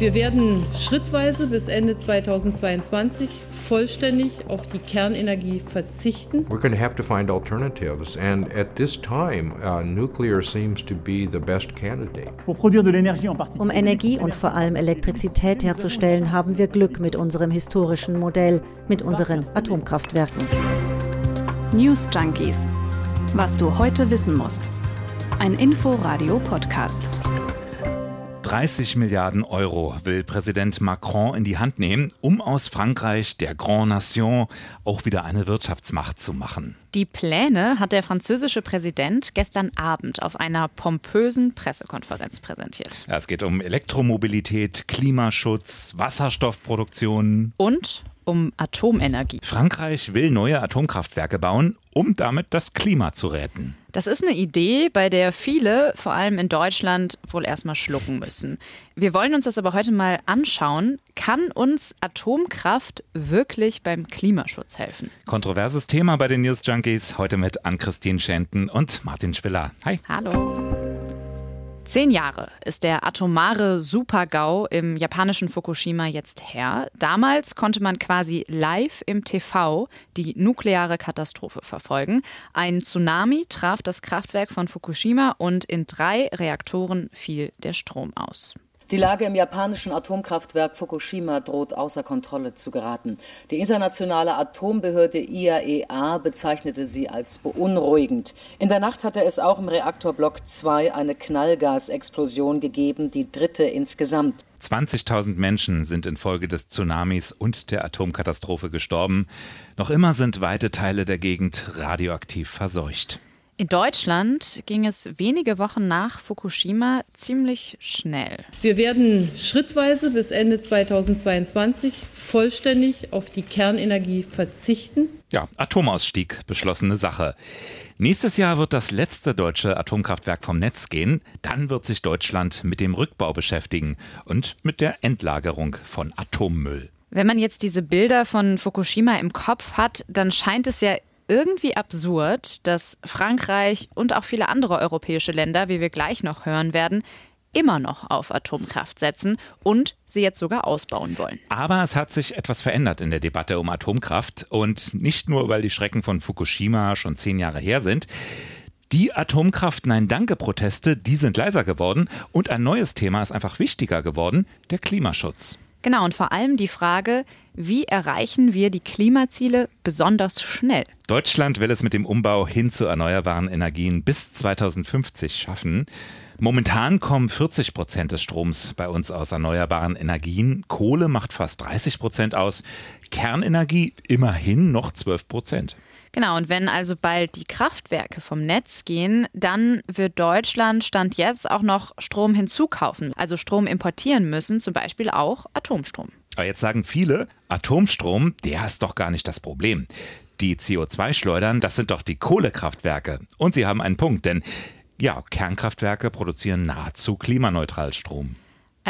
Wir werden schrittweise bis Ende 2022 vollständig auf die Kernenergie verzichten. We're going to have to find alternatives, and at this time, uh, nuclear seems to be the best candidate. Um Energie und vor allem Elektrizität herzustellen, haben wir Glück mit unserem historischen Modell, mit unseren Atomkraftwerken. News Junkies. Was du heute wissen musst. Ein Info-Radio-Podcast. 30 Milliarden Euro will Präsident Macron in die Hand nehmen, um aus Frankreich, der Grand Nation, auch wieder eine Wirtschaftsmacht zu machen. Die Pläne hat der französische Präsident gestern Abend auf einer pompösen Pressekonferenz präsentiert. Ja, es geht um Elektromobilität, Klimaschutz, Wasserstoffproduktion und um Atomenergie. Frankreich will neue Atomkraftwerke bauen, um damit das Klima zu retten. Das ist eine Idee, bei der viele, vor allem in Deutschland, wohl erstmal schlucken müssen. Wir wollen uns das aber heute mal anschauen. Kann uns Atomkraft wirklich beim Klimaschutz helfen? Kontroverses Thema bei den News Junkies. Heute mit Ann-Christine Schenten und Martin Spiller. Hi. Hallo. Zehn Jahre ist der atomare Supergau im japanischen Fukushima jetzt her. Damals konnte man quasi live im TV die nukleare Katastrophe verfolgen. Ein Tsunami traf das Kraftwerk von Fukushima und in drei Reaktoren fiel der Strom aus. Die Lage im japanischen Atomkraftwerk Fukushima droht außer Kontrolle zu geraten. Die internationale Atombehörde IAEA e bezeichnete sie als beunruhigend. In der Nacht hatte es auch im Reaktorblock 2 eine Knallgasexplosion gegeben, die dritte insgesamt. 20.000 Menschen sind infolge des Tsunamis und der Atomkatastrophe gestorben. Noch immer sind weite Teile der Gegend radioaktiv verseucht. In Deutschland ging es wenige Wochen nach Fukushima ziemlich schnell. Wir werden schrittweise bis Ende 2022 vollständig auf die Kernenergie verzichten. Ja, Atomausstieg, beschlossene Sache. Nächstes Jahr wird das letzte deutsche Atomkraftwerk vom Netz gehen. Dann wird sich Deutschland mit dem Rückbau beschäftigen und mit der Endlagerung von Atommüll. Wenn man jetzt diese Bilder von Fukushima im Kopf hat, dann scheint es ja irgendwie absurd, dass Frankreich und auch viele andere europäische Länder, wie wir gleich noch hören werden, immer noch auf Atomkraft setzen und sie jetzt sogar ausbauen wollen. Aber es hat sich etwas verändert in der Debatte um Atomkraft und nicht nur, weil die Schrecken von Fukushima schon zehn Jahre her sind. Die Atomkraft Nein Danke Proteste, die sind leiser geworden und ein neues Thema ist einfach wichtiger geworden, der Klimaschutz. Genau, und vor allem die Frage, wie erreichen wir die Klimaziele besonders schnell? Deutschland will es mit dem Umbau hin zu erneuerbaren Energien bis 2050 schaffen. Momentan kommen 40 Prozent des Stroms bei uns aus erneuerbaren Energien. Kohle macht fast 30 Prozent aus. Kernenergie immerhin noch 12 Prozent. Genau, und wenn also bald die Kraftwerke vom Netz gehen, dann wird Deutschland Stand jetzt auch noch Strom hinzukaufen, also Strom importieren müssen, zum Beispiel auch Atomstrom. Aber jetzt sagen viele, Atomstrom, der ist doch gar nicht das Problem. Die CO2-Schleudern, das sind doch die Kohlekraftwerke. Und sie haben einen Punkt, denn ja, Kernkraftwerke produzieren nahezu klimaneutral Strom.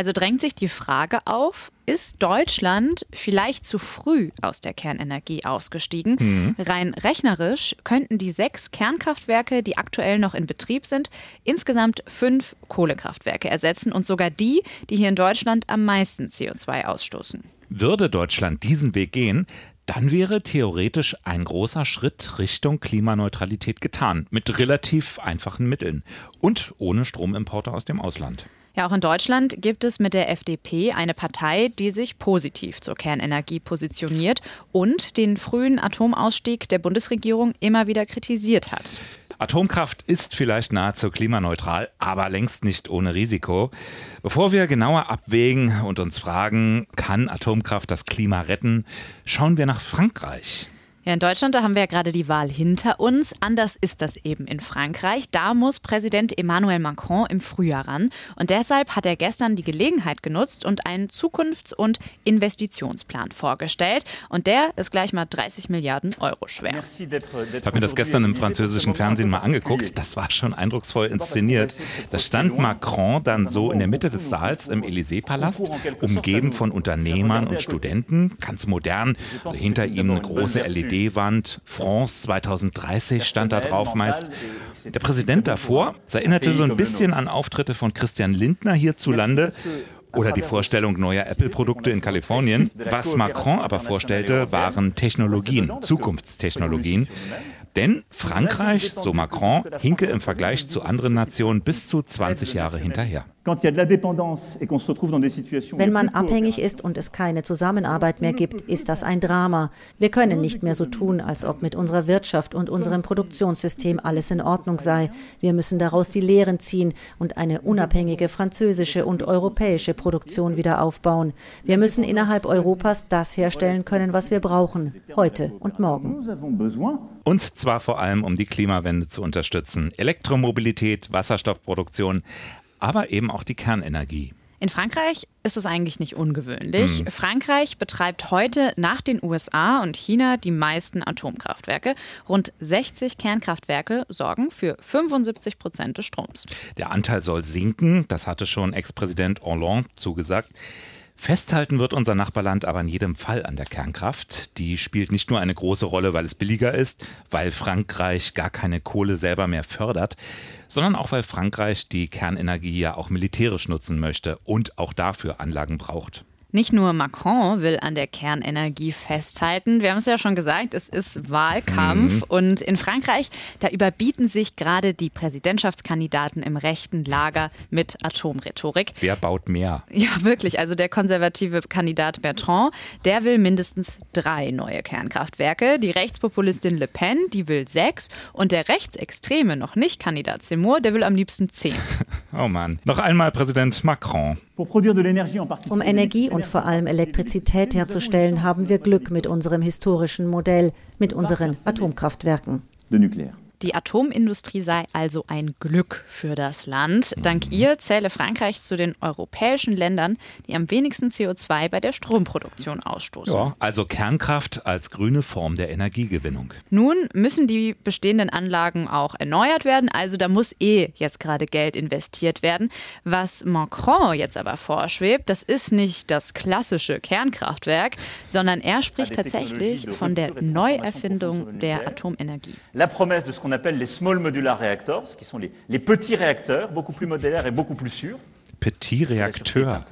Also drängt sich die Frage auf, ist Deutschland vielleicht zu früh aus der Kernenergie ausgestiegen? Mhm. Rein rechnerisch könnten die sechs Kernkraftwerke, die aktuell noch in Betrieb sind, insgesamt fünf Kohlekraftwerke ersetzen und sogar die, die hier in Deutschland am meisten CO2 ausstoßen. Würde Deutschland diesen Weg gehen, dann wäre theoretisch ein großer Schritt Richtung Klimaneutralität getan, mit relativ einfachen Mitteln und ohne Stromimporte aus dem Ausland. Ja, auch in Deutschland gibt es mit der FDP eine Partei, die sich positiv zur Kernenergie positioniert und den frühen Atomausstieg der Bundesregierung immer wieder kritisiert hat. Atomkraft ist vielleicht nahezu klimaneutral, aber längst nicht ohne Risiko. Bevor wir genauer abwägen und uns fragen, kann Atomkraft das Klima retten, schauen wir nach Frankreich. Ja, in Deutschland, da haben wir ja gerade die Wahl hinter uns. Anders ist das eben in Frankreich. Da muss Präsident Emmanuel Macron im Frühjahr ran. Und deshalb hat er gestern die Gelegenheit genutzt und einen Zukunfts- und Investitionsplan vorgestellt. Und der ist gleich mal 30 Milliarden Euro schwer. Ich habe mir das gestern im französischen Fernsehen mal angeguckt. Das war schon eindrucksvoll inszeniert. Da stand Macron dann so in der Mitte des Saals im Élysée-Palast, umgeben von Unternehmern und Studenten, ganz modern. Hinter ihm eine große LED LED-Wand, France 2030 stand da drauf meist. Der Präsident davor, erinnerte so ein bisschen an Auftritte von Christian Lindner hierzulande. Oder die Vorstellung neuer Apple-Produkte in Kalifornien. Was Macron aber vorstellte, waren Technologien, Zukunftstechnologien. Denn Frankreich, so Macron, hinke im Vergleich zu anderen Nationen bis zu 20 Jahre hinterher. Wenn man abhängig ist und es keine Zusammenarbeit mehr gibt, ist das ein Drama. Wir können nicht mehr so tun, als ob mit unserer Wirtschaft und unserem Produktionssystem alles in Ordnung sei. Wir müssen daraus die Lehren ziehen und eine unabhängige französische und europäische Produktion wieder aufbauen. Wir müssen innerhalb Europas das herstellen können, was wir brauchen, heute und morgen. Und zwar vor allem, um die Klimawende zu unterstützen. Elektromobilität, Wasserstoffproduktion, aber eben auch die Kernenergie. In Frankreich ist es eigentlich nicht ungewöhnlich. Hm. Frankreich betreibt heute nach den USA und China die meisten Atomkraftwerke. Rund 60 Kernkraftwerke sorgen für 75 Prozent des Stroms. Der Anteil soll sinken, das hatte schon Ex-Präsident Hollande zugesagt. Festhalten wird unser Nachbarland aber in jedem Fall an der Kernkraft. Die spielt nicht nur eine große Rolle, weil es billiger ist, weil Frankreich gar keine Kohle selber mehr fördert, sondern auch weil Frankreich die Kernenergie ja auch militärisch nutzen möchte und auch dafür Anlagen braucht. Nicht nur Macron will an der Kernenergie festhalten. Wir haben es ja schon gesagt, es ist Wahlkampf. Mhm. Und in Frankreich, da überbieten sich gerade die Präsidentschaftskandidaten im rechten Lager mit Atomrhetorik. Wer baut mehr? Ja, wirklich. Also der konservative Kandidat Bertrand, der will mindestens drei neue Kernkraftwerke. Die Rechtspopulistin Le Pen, die will sechs. Und der rechtsextreme, noch nicht Kandidat Seymour, der will am liebsten zehn. oh Mann. Noch einmal Präsident Macron. Um Energie und vor allem Elektrizität herzustellen, haben wir Glück mit unserem historischen Modell, mit unseren Atomkraftwerken. Die Atomindustrie sei also ein Glück für das Land. Dank mhm. ihr zähle Frankreich zu den europäischen Ländern, die am wenigsten CO2 bei der Stromproduktion ausstoßen. Ja, also Kernkraft als grüne Form der Energiegewinnung. Nun müssen die bestehenden Anlagen auch erneuert werden, also da muss eh jetzt gerade Geld investiert werden. Was Macron jetzt aber vorschwebt, das ist nicht das klassische Kernkraftwerk, sondern er spricht tatsächlich von der Neuerfindung der Atomenergie. La promesse de ce qu'on appelle les small modular reactors, qui sont les, les petits réacteurs, beaucoup plus modulaires et beaucoup plus sûrs. Petit Reakteur.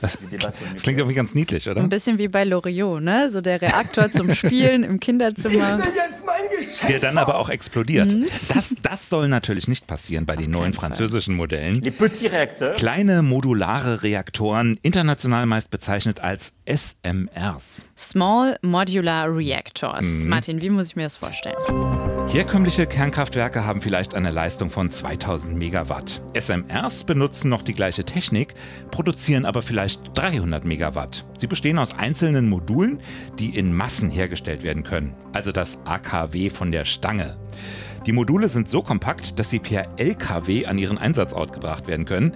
Das, das klingt irgendwie ganz niedlich, oder? Ein bisschen wie bei Loriot, ne? So der Reaktor zum Spielen im Kinderzimmer. Der dann aber auch explodiert. Mhm. Das, das soll natürlich nicht passieren bei den neuen französischen Modellen. Kleine modulare Reaktoren, international meist bezeichnet als SMRs. Small Modular Reactors. Mhm. Martin, wie muss ich mir das vorstellen? Herkömmliche Kernkraftwerke haben vielleicht eine Leistung von 2000 Megawatt. SMRs benutzen noch die gleiche Technik, produzieren aber vielleicht 300 Megawatt. Sie bestehen aus einzelnen Modulen, die in Massen hergestellt werden können, also das AKW von der Stange. Die Module sind so kompakt, dass sie per LKW an ihren Einsatzort gebracht werden können.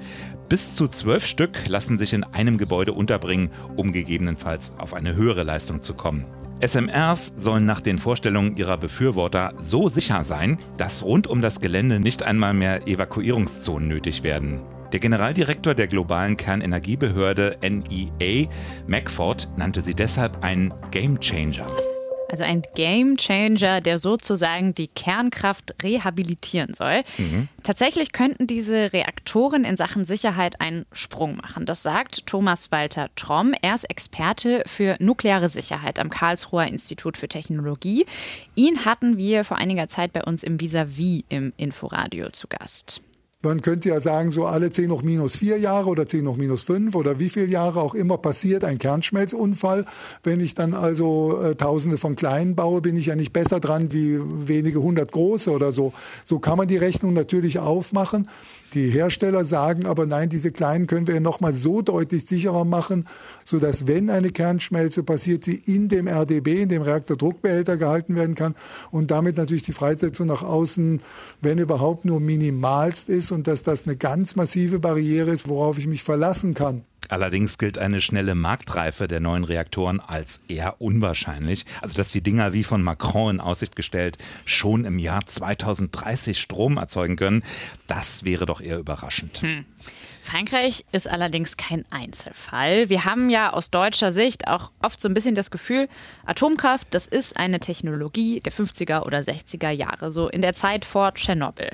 Bis zu zwölf Stück lassen sich in einem Gebäude unterbringen, um gegebenenfalls auf eine höhere Leistung zu kommen. SMRs sollen nach den Vorstellungen ihrer Befürworter so sicher sein, dass rund um das Gelände nicht einmal mehr Evakuierungszonen nötig werden. Der Generaldirektor der globalen Kernenergiebehörde NEA, McFord, nannte sie deshalb einen Gamechanger. Also ein Game Changer, der sozusagen die Kernkraft rehabilitieren soll. Mhm. Tatsächlich könnten diese Reaktoren in Sachen Sicherheit einen Sprung machen. Das sagt Thomas Walter Tromm. Er ist Experte für nukleare Sicherheit am Karlsruher Institut für Technologie. Ihn hatten wir vor einiger Zeit bei uns im Vis-a-vis -vis im Inforadio zu Gast. Man könnte ja sagen, so alle 10 hoch minus 4 Jahre oder 10 hoch minus 5 oder wie viele Jahre auch immer passiert ein Kernschmelzunfall. Wenn ich dann also äh, Tausende von kleinen baue, bin ich ja nicht besser dran wie wenige hundert große oder so. So kann man die Rechnung natürlich aufmachen. Die Hersteller sagen aber, nein, diese kleinen können wir noch mal so deutlich sicherer machen, so dass wenn eine Kernschmelze passiert, sie in dem RDB, in dem Reaktordruckbehälter gehalten werden kann und damit natürlich die Freisetzung nach außen, wenn überhaupt nur minimalst ist und dass das eine ganz massive Barriere ist, worauf ich mich verlassen kann. Allerdings gilt eine schnelle Marktreife der neuen Reaktoren als eher unwahrscheinlich. Also, dass die Dinger wie von Macron in Aussicht gestellt schon im Jahr 2030 Strom erzeugen können, das wäre doch eher überraschend. Hm. Frankreich ist allerdings kein Einzelfall. Wir haben ja aus deutscher Sicht auch oft so ein bisschen das Gefühl, Atomkraft, das ist eine Technologie der 50er oder 60er Jahre, so in der Zeit vor Tschernobyl.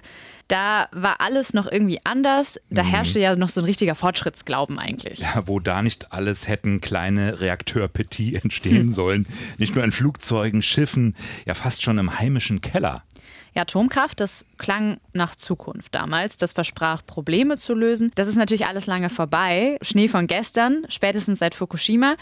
Da war alles noch irgendwie anders. Da mhm. herrschte ja noch so ein richtiger Fortschrittsglauben eigentlich. Ja, wo da nicht alles hätten kleine Reakteur-Petit entstehen sollen. Nicht nur in Flugzeugen, Schiffen, ja fast schon im heimischen Keller. Ja, Atomkraft, das klang nach Zukunft damals. Das versprach, Probleme zu lösen. Das ist natürlich alles lange vorbei. Schnee von gestern, spätestens seit Fukushima.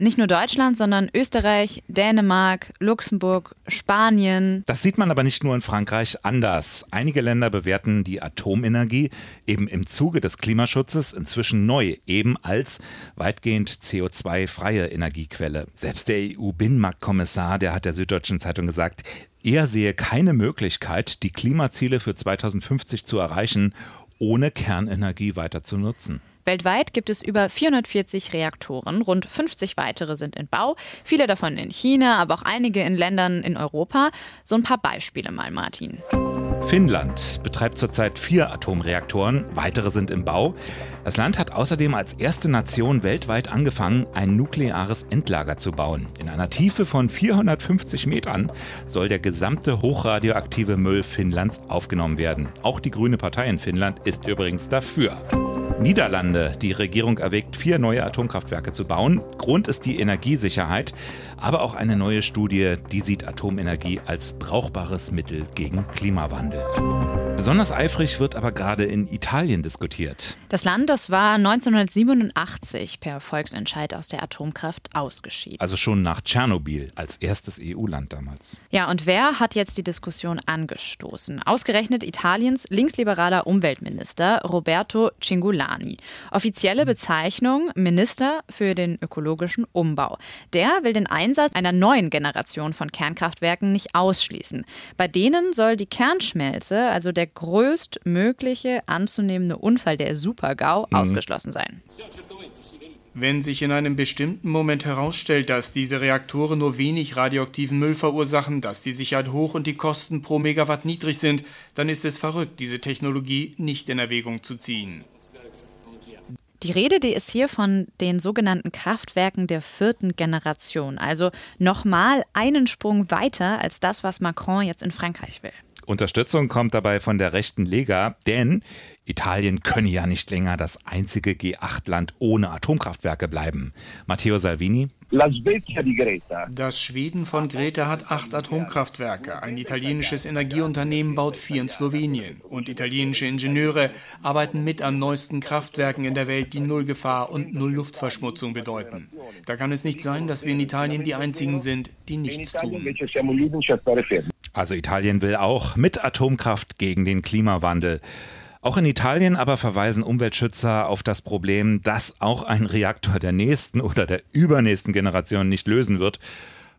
Nicht nur Deutschland, sondern Österreich, Dänemark, Luxemburg, Spanien. Das sieht man aber nicht nur in Frankreich anders. Einige Länder bewerten die Atomenergie eben im Zuge des Klimaschutzes inzwischen neu, eben als weitgehend CO2-freie Energiequelle. Selbst der EU-Binnenmarktkommissar, der hat der Süddeutschen Zeitung gesagt, er sehe keine Möglichkeit, die Klimaziele für 2050 zu erreichen, ohne Kernenergie weiter zu nutzen. Weltweit gibt es über 440 Reaktoren, rund 50 weitere sind in Bau, viele davon in China, aber auch einige in Ländern in Europa. So ein paar Beispiele mal, Martin. Finnland betreibt zurzeit vier Atomreaktoren, weitere sind im Bau. Das Land hat außerdem als erste Nation weltweit angefangen, ein nukleares Endlager zu bauen. In einer Tiefe von 450 Metern soll der gesamte hochradioaktive Müll Finnlands aufgenommen werden. Auch die Grüne Partei in Finnland ist übrigens dafür. Niederlande. Die Regierung erwägt, vier neue Atomkraftwerke zu bauen. Grund ist die Energiesicherheit, aber auch eine neue Studie, die sieht Atomenergie als brauchbares Mittel gegen Klimawandel. Besonders eifrig wird aber gerade in Italien diskutiert. Das Land, das war 1987 per Volksentscheid aus der Atomkraft ausgeschieden. Also schon nach Tschernobyl als erstes EU-Land damals. Ja, und wer hat jetzt die Diskussion angestoßen? Ausgerechnet Italiens linksliberaler Umweltminister Roberto Cingolani. Offizielle Bezeichnung Minister für den ökologischen Umbau. Der will den Einsatz einer neuen Generation von Kernkraftwerken nicht ausschließen. Bei denen soll die Kernschmelze, also der größtmögliche anzunehmende Unfall der Super-GAU mhm. ausgeschlossen sein. Wenn sich in einem bestimmten Moment herausstellt, dass diese Reaktoren nur wenig radioaktiven Müll verursachen, dass die Sicherheit hoch und die Kosten pro Megawatt niedrig sind, dann ist es verrückt, diese Technologie nicht in Erwägung zu ziehen. Die Rede, die ist hier von den sogenannten Kraftwerken der vierten Generation, also nochmal einen Sprung weiter als das, was Macron jetzt in Frankreich will. Unterstützung kommt dabei von der rechten Lega, denn Italien könne ja nicht länger das einzige G8-Land ohne Atomkraftwerke bleiben. Matteo Salvini. Das Schweden von Greta hat acht Atomkraftwerke. Ein italienisches Energieunternehmen baut vier in Slowenien. Und italienische Ingenieure arbeiten mit an neuesten Kraftwerken in der Welt, die Null Gefahr und Null Luftverschmutzung bedeuten. Da kann es nicht sein, dass wir in Italien die einzigen sind, die nichts tun. Also Italien will auch mit Atomkraft gegen den Klimawandel. Auch in Italien aber verweisen Umweltschützer auf das Problem, dass auch ein Reaktor der nächsten oder der übernächsten Generation nicht lösen wird.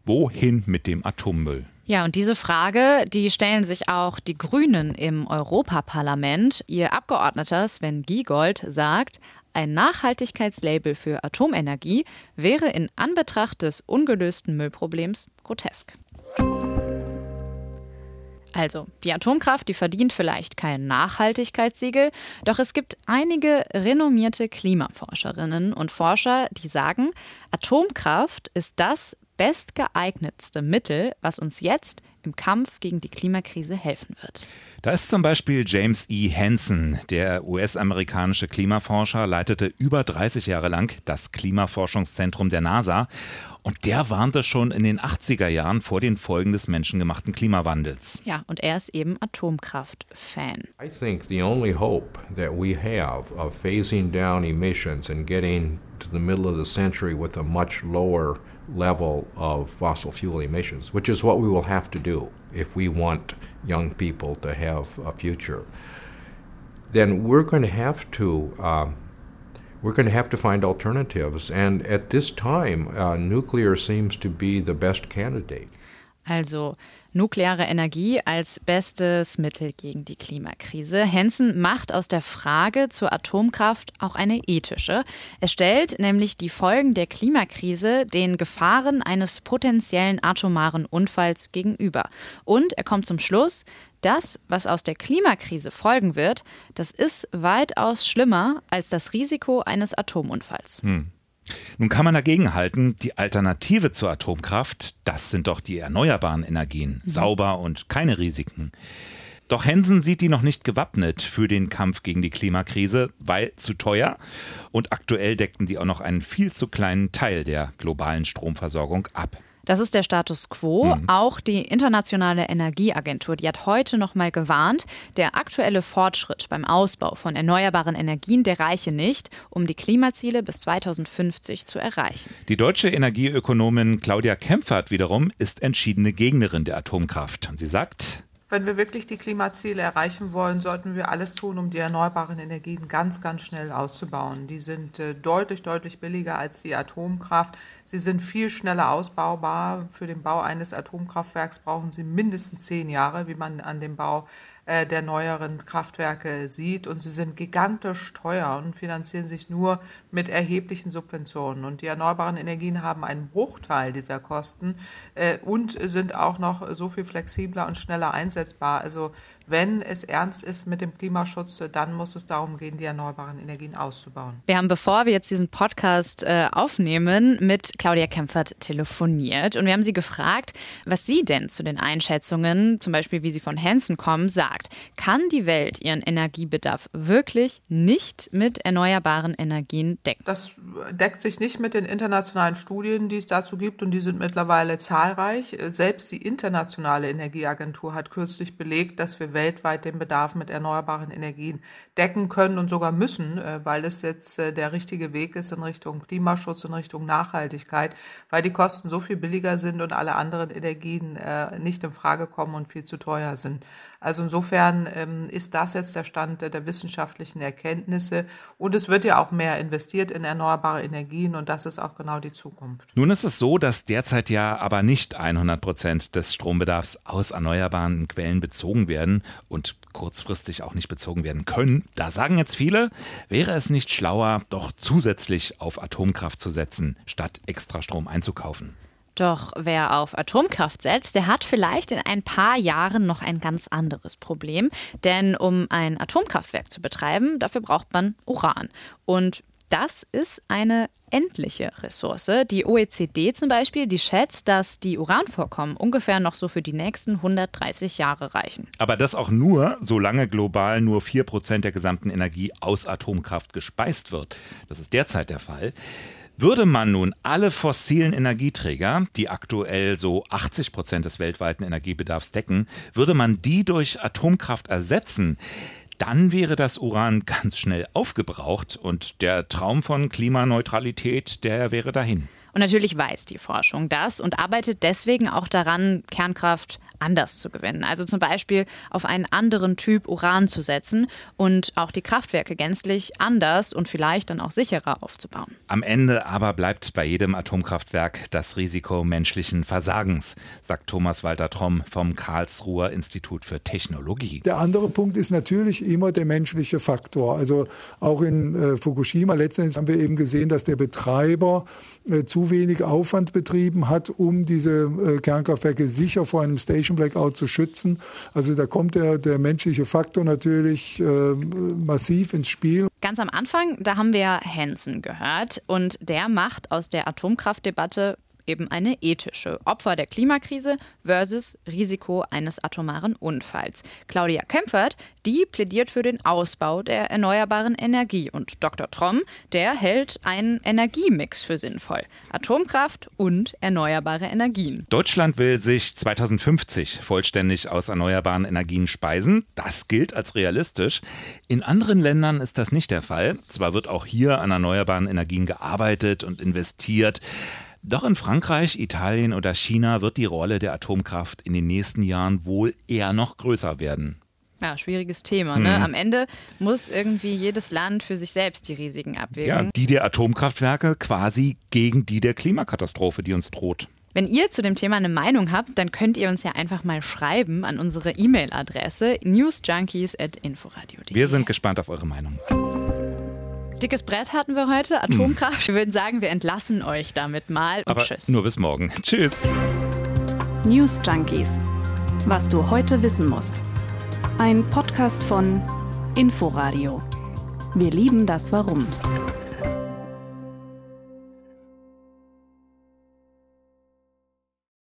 Wohin mit dem Atommüll? Ja, und diese Frage, die stellen sich auch die Grünen im Europaparlament. Ihr Abgeordneter Sven Giegold sagt, ein Nachhaltigkeitslabel für Atomenergie wäre in Anbetracht des ungelösten Müllproblems grotesk. Also, die Atomkraft, die verdient vielleicht kein Nachhaltigkeitssiegel, doch es gibt einige renommierte Klimaforscherinnen und Forscher, die sagen, Atomkraft ist das bestgeeignetste Mittel, was uns jetzt im Kampf gegen die Klimakrise helfen wird. Da ist zum Beispiel James E. Hansen, der US-amerikanische Klimaforscher, leitete über 30 Jahre lang das Klimaforschungszentrum der NASA und der warnte schon in den 80er Jahren vor den Folgen des menschengemachten Klimawandels. Ja, und er ist eben Atomkraft-Fan. I think the only hope that we have of phasing down emissions and getting to the middle of the century with a much lower level of fossil fuel emissions, which is what we will have to do if we want young people to have a future, then we're going to have to. Um, we're going to have to find alternatives, and at this time, uh, nuclear seems to be the best candidate. Also nukleare Energie als bestes Mittel gegen die Klimakrise. Hensen macht aus der Frage zur Atomkraft auch eine ethische. Er stellt nämlich die Folgen der Klimakrise den Gefahren eines potenziellen atomaren Unfalls gegenüber. Und er kommt zum Schluss, das, was aus der Klimakrise folgen wird, das ist weitaus schlimmer als das Risiko eines Atomunfalls. Hm. Nun kann man dagegen halten, die Alternative zur Atomkraft, das sind doch die erneuerbaren Energien, mhm. sauber und keine Risiken. Doch Hensen sieht die noch nicht gewappnet für den Kampf gegen die Klimakrise, weil zu teuer und aktuell deckten die auch noch einen viel zu kleinen Teil der globalen Stromversorgung ab. Das ist der Status quo. Mhm. Auch die Internationale Energieagentur, die hat heute noch mal gewarnt, der aktuelle Fortschritt beim Ausbau von erneuerbaren Energien, der reiche nicht, um die Klimaziele bis 2050 zu erreichen. Die deutsche Energieökonomin Claudia Kempfert wiederum ist entschiedene Gegnerin der Atomkraft. Und sie sagt, wenn wir wirklich die Klimaziele erreichen wollen, sollten wir alles tun, um die erneuerbaren Energien ganz, ganz schnell auszubauen. Die sind äh, deutlich, deutlich billiger als die Atomkraft. Sie sind viel schneller ausbaubar. Für den Bau eines Atomkraftwerks brauchen Sie mindestens zehn Jahre, wie man an dem Bau äh, der neueren Kraftwerke sieht. Und sie sind gigantisch teuer und finanzieren sich nur mit erheblichen Subventionen. Und die erneuerbaren Energien haben einen Bruchteil dieser Kosten äh, und sind auch noch so viel flexibler und schneller einsetzbar. Also wenn es ernst ist mit dem Klimaschutz, dann muss es darum gehen, die erneuerbaren Energien auszubauen. Wir haben, bevor wir jetzt diesen Podcast äh, aufnehmen, mit Claudia Kempfert telefoniert und wir haben sie gefragt, was sie denn zu den Einschätzungen, zum Beispiel wie sie von Hansen kommen, sagt. Kann die Welt ihren Energiebedarf wirklich nicht mit erneuerbaren Energien decken? Das deckt sich nicht mit den internationalen Studien, die es dazu gibt und die sind mittlerweile zahlreich. Selbst die internationale Energieagentur hat kürzlich belegt, dass wir weltweit den Bedarf mit erneuerbaren Energien decken können und sogar müssen, äh, weil es jetzt äh, der richtige Weg ist in Richtung Klimaschutz, in Richtung Nachhaltigkeit, weil die Kosten so viel billiger sind und alle anderen Energien äh, nicht in Frage kommen und viel zu teuer sind. Also insofern ähm, ist das jetzt der Stand der wissenschaftlichen Erkenntnisse und es wird ja auch mehr investiert in erneuerbare Energien und das ist auch genau die Zukunft. Nun ist es so, dass derzeit ja aber nicht 100 Prozent des Strombedarfs aus erneuerbaren Quellen bezogen werden und kurzfristig auch nicht bezogen werden können. Da sagen jetzt viele, wäre es nicht schlauer, doch zusätzlich auf Atomkraft zu setzen, statt extra Strom einzukaufen. Doch wer auf Atomkraft setzt, der hat vielleicht in ein paar Jahren noch ein ganz anderes Problem. Denn um ein Atomkraftwerk zu betreiben, dafür braucht man Uran. Und das ist eine endliche Ressource. Die OECD zum Beispiel, die schätzt, dass die Uranvorkommen ungefähr noch so für die nächsten 130 Jahre reichen. Aber das auch nur, solange global nur 4% der gesamten Energie aus Atomkraft gespeist wird. Das ist derzeit der Fall. Würde man nun alle fossilen Energieträger, die aktuell so 80 Prozent des weltweiten Energiebedarfs decken, würde man die durch Atomkraft ersetzen, dann wäre das Uran ganz schnell aufgebraucht und der Traum von Klimaneutralität, der wäre dahin. Und natürlich weiß die Forschung das und arbeitet deswegen auch daran, Kernkraft anders zu gewinnen. Also zum Beispiel auf einen anderen Typ Uran zu setzen und auch die Kraftwerke gänzlich anders und vielleicht dann auch sicherer aufzubauen. Am Ende aber bleibt bei jedem Atomkraftwerk das Risiko menschlichen Versagens, sagt Thomas Walter Tromm vom Karlsruher Institut für Technologie. Der andere Punkt ist natürlich immer der menschliche Faktor. Also auch in äh, Fukushima letztendlich haben wir eben gesehen, dass der Betreiber zu wenig Aufwand betrieben hat, um diese äh, Kernkraftwerke sicher vor einem Station Blackout zu schützen. Also da kommt der, der menschliche Faktor natürlich äh, massiv ins Spiel. Ganz am Anfang, da haben wir Hansen gehört und der macht aus der Atomkraftdebatte eben eine ethische. Opfer der Klimakrise versus Risiko eines atomaren Unfalls. Claudia Kempfert, die plädiert für den Ausbau der erneuerbaren Energie. Und Dr. Tromm, der hält einen Energiemix für sinnvoll. Atomkraft und erneuerbare Energien. Deutschland will sich 2050 vollständig aus erneuerbaren Energien speisen. Das gilt als realistisch. In anderen Ländern ist das nicht der Fall. Zwar wird auch hier an erneuerbaren Energien gearbeitet und investiert. Doch in Frankreich, Italien oder China wird die Rolle der Atomkraft in den nächsten Jahren wohl eher noch größer werden. Ja, schwieriges Thema. Ne? Hm. Am Ende muss irgendwie jedes Land für sich selbst die Risiken abwägen. Ja, die der Atomkraftwerke quasi gegen die der Klimakatastrophe, die uns droht. Wenn ihr zu dem Thema eine Meinung habt, dann könnt ihr uns ja einfach mal schreiben an unsere E-Mail-Adresse newsjunkies.inforadio.de. Wir sind gespannt auf eure Meinung. Dickes Brett hatten wir heute, Atomkraft. Wir würden sagen, wir entlassen euch damit mal und Aber tschüss. nur bis morgen. Tschüss. News Junkies. Was du heute wissen musst. Ein Podcast von Inforadio. Wir lieben das Warum.